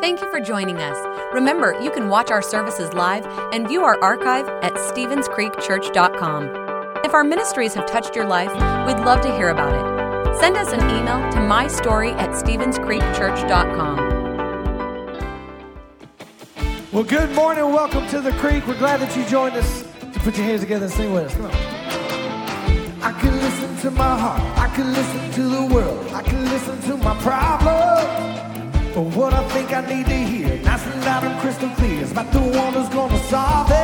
Thank you for joining us. Remember, you can watch our services live and view our archive at StevensCreekChurch.com. If our ministries have touched your life, we'd love to hear about it. Send us an email to mystory at StevensCreekChurch.com. Well, good morning. Welcome to the Creek. We're glad that you joined us. To put your hands together and sing with us. Come on. I can listen to my heart. I can listen to the world. I can listen to my problems. What I think I need to hear, nice and loud and crystal clear, is about the one who's gonna solve them.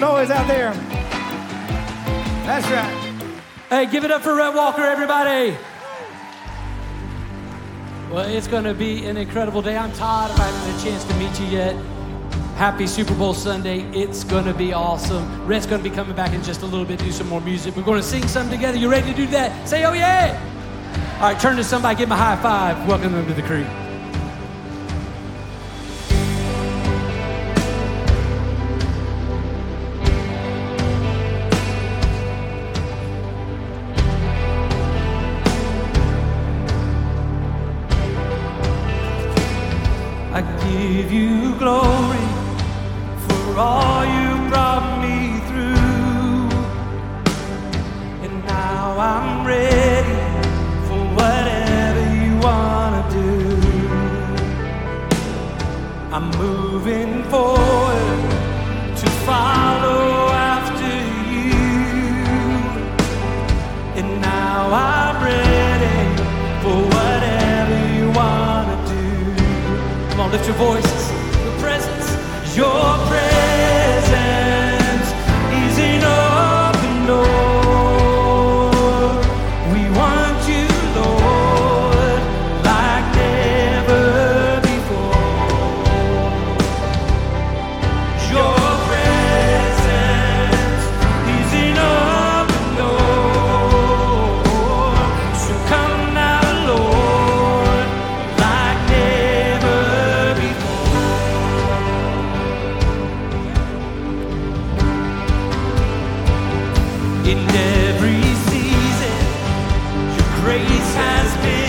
Noise out there? That's right. Hey, give it up for Rhett Walker, everybody. Well, it's going to be an incredible day. I'm tired of having a chance to meet you yet. Happy Super Bowl Sunday. It's going to be awesome. Rhett's going to be coming back in just a little bit, do some more music. We're going to sing some together. You ready to do that? Say, oh, yeah. All right, turn to somebody, give them a high five. Welcome them to the creek. Give you glory for all you brought me through. And now I'm ready for whatever you want to do. I'm moving forward lift your voices. Your presence, your presence In every season, your grace has been.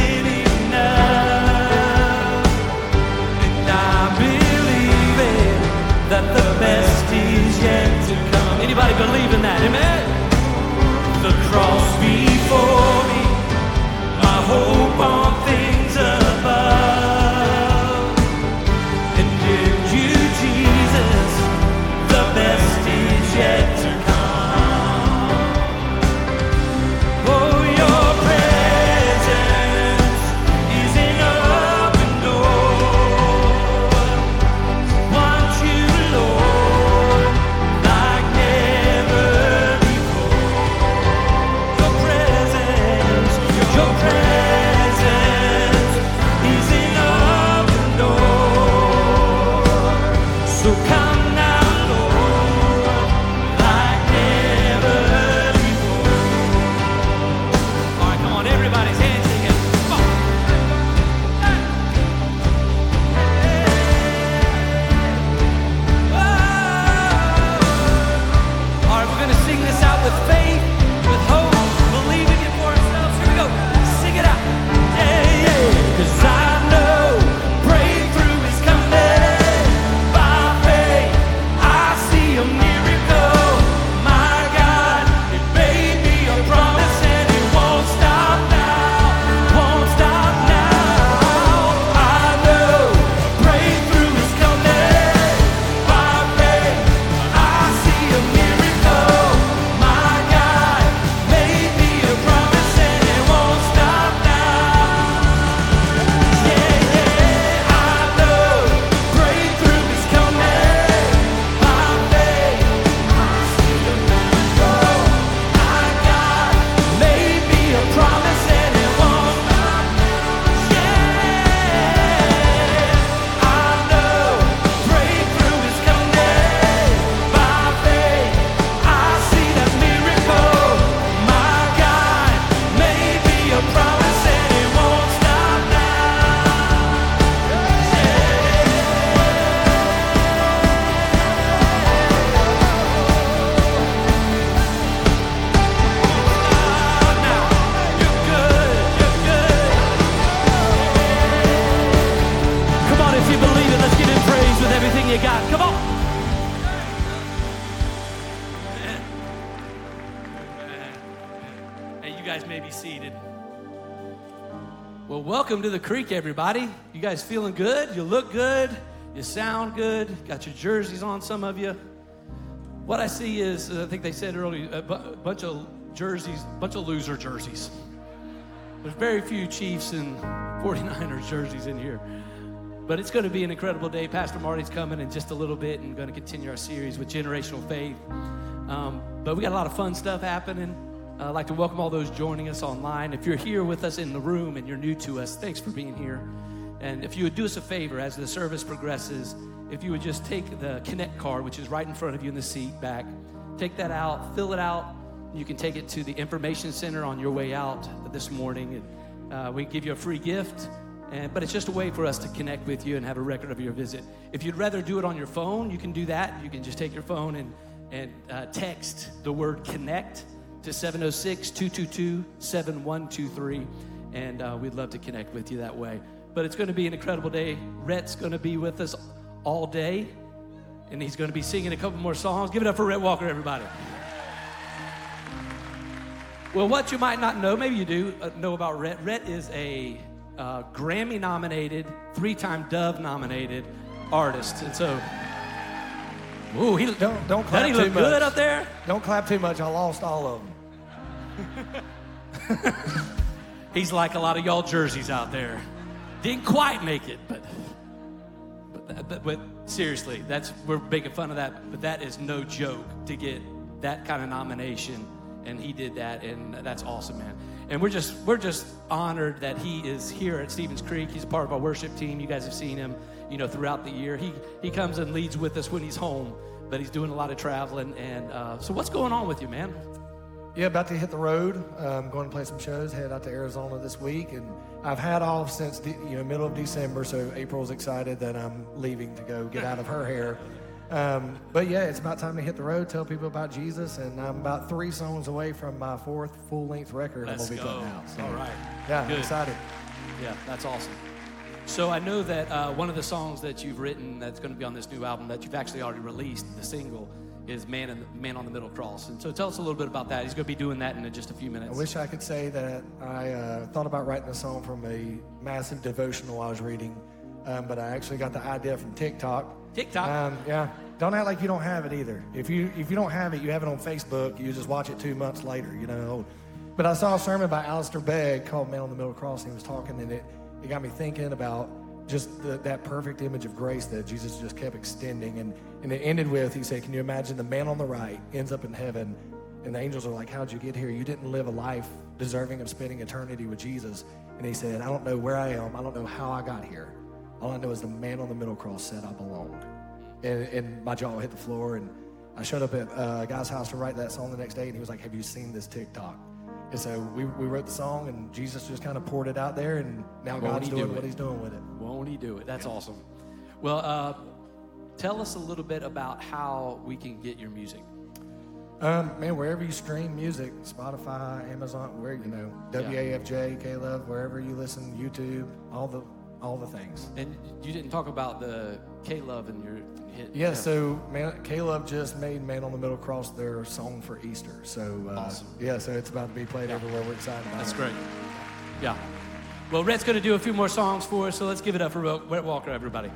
Creek, everybody. You guys feeling good? You look good. You sound good. Got your jerseys on, some of you. What I see is, I think they said earlier, a bu- bunch of jerseys, bunch of loser jerseys. There's very few Chiefs and 49ers jerseys in here. But it's going to be an incredible day. Pastor Marty's coming in just a little bit and going to continue our series with generational faith. Um, but we got a lot of fun stuff happening. Uh, I'd like to welcome all those joining us online. If you're here with us in the room and you're new to us, thanks for being here. And if you would do us a favor as the service progresses, if you would just take the Connect card, which is right in front of you in the seat back, take that out, fill it out. You can take it to the information center on your way out this morning. And uh, we give you a free gift. And, but it's just a way for us to connect with you and have a record of your visit. If you'd rather do it on your phone, you can do that. You can just take your phone and, and uh, text the word connect to 706 222 7123. And uh, we'd love to connect with you that way. But it's going to be an incredible day. Rhett's going to be with us all day, and he's going to be singing a couple more songs. Give it up for Rhett Walker, everybody. Well, what you might not know, maybe you do uh, know about Rhett. Rhett is a uh, Grammy nominated, three time Dove nominated artist. And so, ooh, he Don't- don't clap he too look good much. up there? Don't clap too much. I lost all of them. He's like a lot of y'all jerseys out there. Didn't quite make it, but but, but but seriously, that's we're making fun of that, but that is no joke to get that kind of nomination, and he did that, and that's awesome, man. And we're just we're just honored that he is here at Stevens Creek. He's a part of our worship team. You guys have seen him, you know, throughout the year. He he comes and leads with us when he's home, but he's doing a lot of traveling. And uh, so, what's going on with you, man? Yeah, about to hit the road. Um, going to play some shows. Head out to Arizona this week, and I've had off since the, you know middle of December. So April's excited that I'm leaving to go get out of her hair. Um, but yeah, it's about time to hit the road. Tell people about Jesus, and I'm about three songs away from my fourth full length record. Let's I'm go. gonna be putting out. So, All right. Yeah, I'm excited. Yeah, that's awesome. So I know that uh, one of the songs that you've written that's going to be on this new album that you've actually already released, the single, is "Man in the, Man on the Middle Cross." And so tell us a little bit about that. He's going to be doing that in just a few minutes. I wish I could say that I uh, thought about writing a song from a massive devotional I was reading, um, but I actually got the idea from TikTok. TikTok? Um, yeah. Don't act like you don't have it either. If you if you don't have it, you have it on Facebook. You just watch it two months later. You know. But I saw a sermon by Alistair Begg called "Man on the Middle Cross," and he was talking, in it it got me thinking about just the, that perfect image of grace that Jesus just kept extending. And, and it ended with, he said, Can you imagine the man on the right ends up in heaven and the angels are like, How'd you get here? You didn't live a life deserving of spending eternity with Jesus. And he said, I don't know where I am. I don't know how I got here. All I know is the man on the middle cross said I belonged. And, and my jaw hit the floor. And I showed up at a guy's house to write that song the next day. And he was like, Have you seen this TikTok? And so we, we wrote the song, and Jesus just kind of poured it out there. And now Won't God's he do doing what he's doing with it. Won't he do it? That's awesome. Well, uh, tell us a little bit about how we can get your music. Um, man, wherever you stream music, Spotify, Amazon, where you know, WAFJ, K Love, wherever you listen, YouTube, all the all the things. And you didn't talk about the K Love and your hit. Yeah, so man, K Love just made "Man on the Middle Cross" their song for Easter. So uh, Awesome. yeah, so it's about to be played everywhere. We're excited about That's it. great. Yeah. Well, Rhett's going to do a few more songs for us, so let's give it up for Rhett Walker, everybody.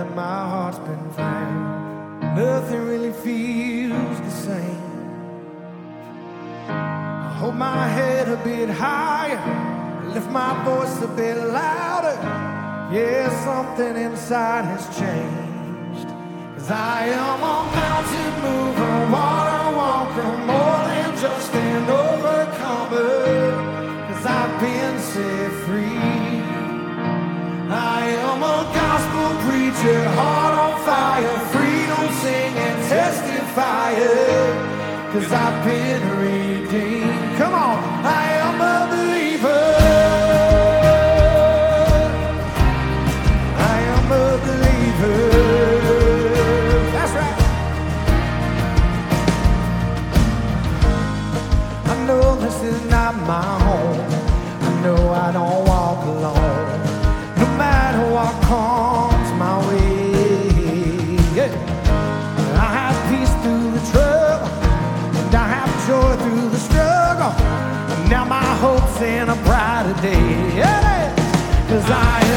That my heart's been found. Nothing really feels the same. I hold my head a bit higher, lift my voice a bit louder. Yeah, something inside has changed. Cause I am a mountain mover, water walker, more than just an overcomer. Cause I've been set free. Preacher, heart on fire, freedom singing, testifying. Cause I've been redeemed. Come on, I am a believer. day. Cause I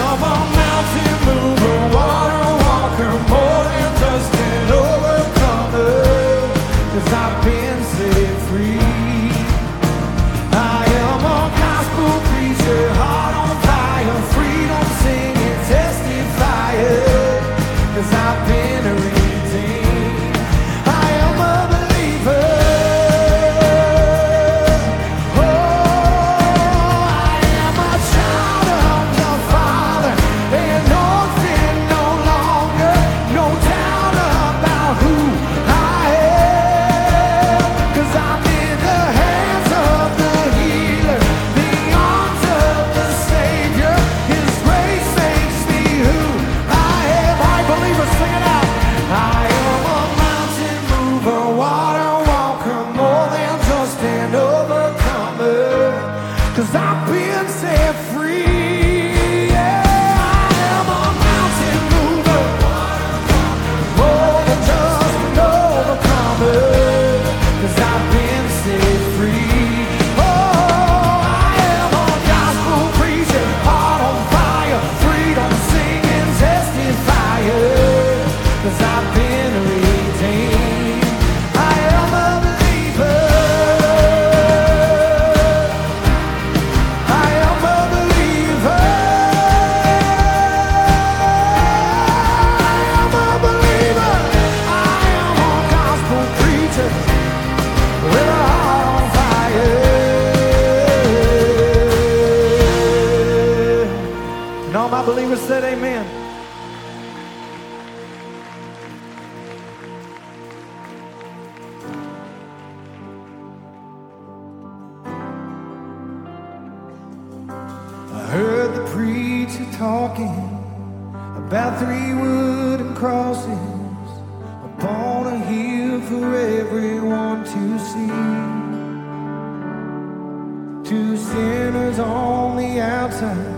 of believers said amen. I heard the preacher talking about three wooden crosses upon a hill for everyone to see. Two sinners on the outside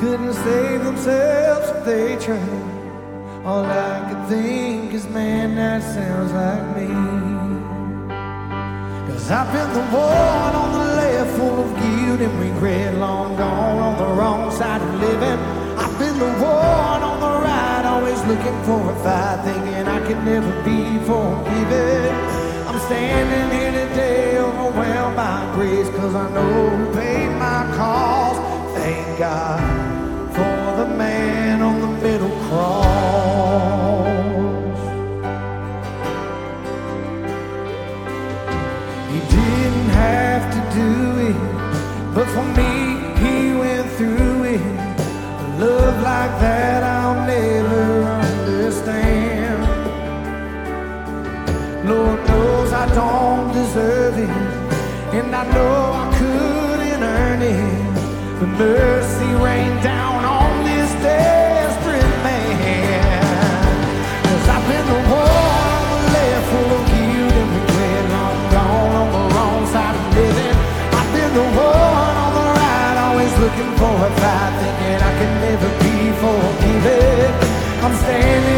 couldn't save themselves if they tried. All I could think is, man, that sounds like me. Cause I've been the one on the left full of guilt and regret, long gone on the wrong side of living. I've been the one on the right, always looking for a fight, thinking I could never be forgiven. I'm standing here today overwhelmed by grace, cause I know who paid my cost. Thank God cross. looking for a fight, thinking I can never be forgiven. I'm standing.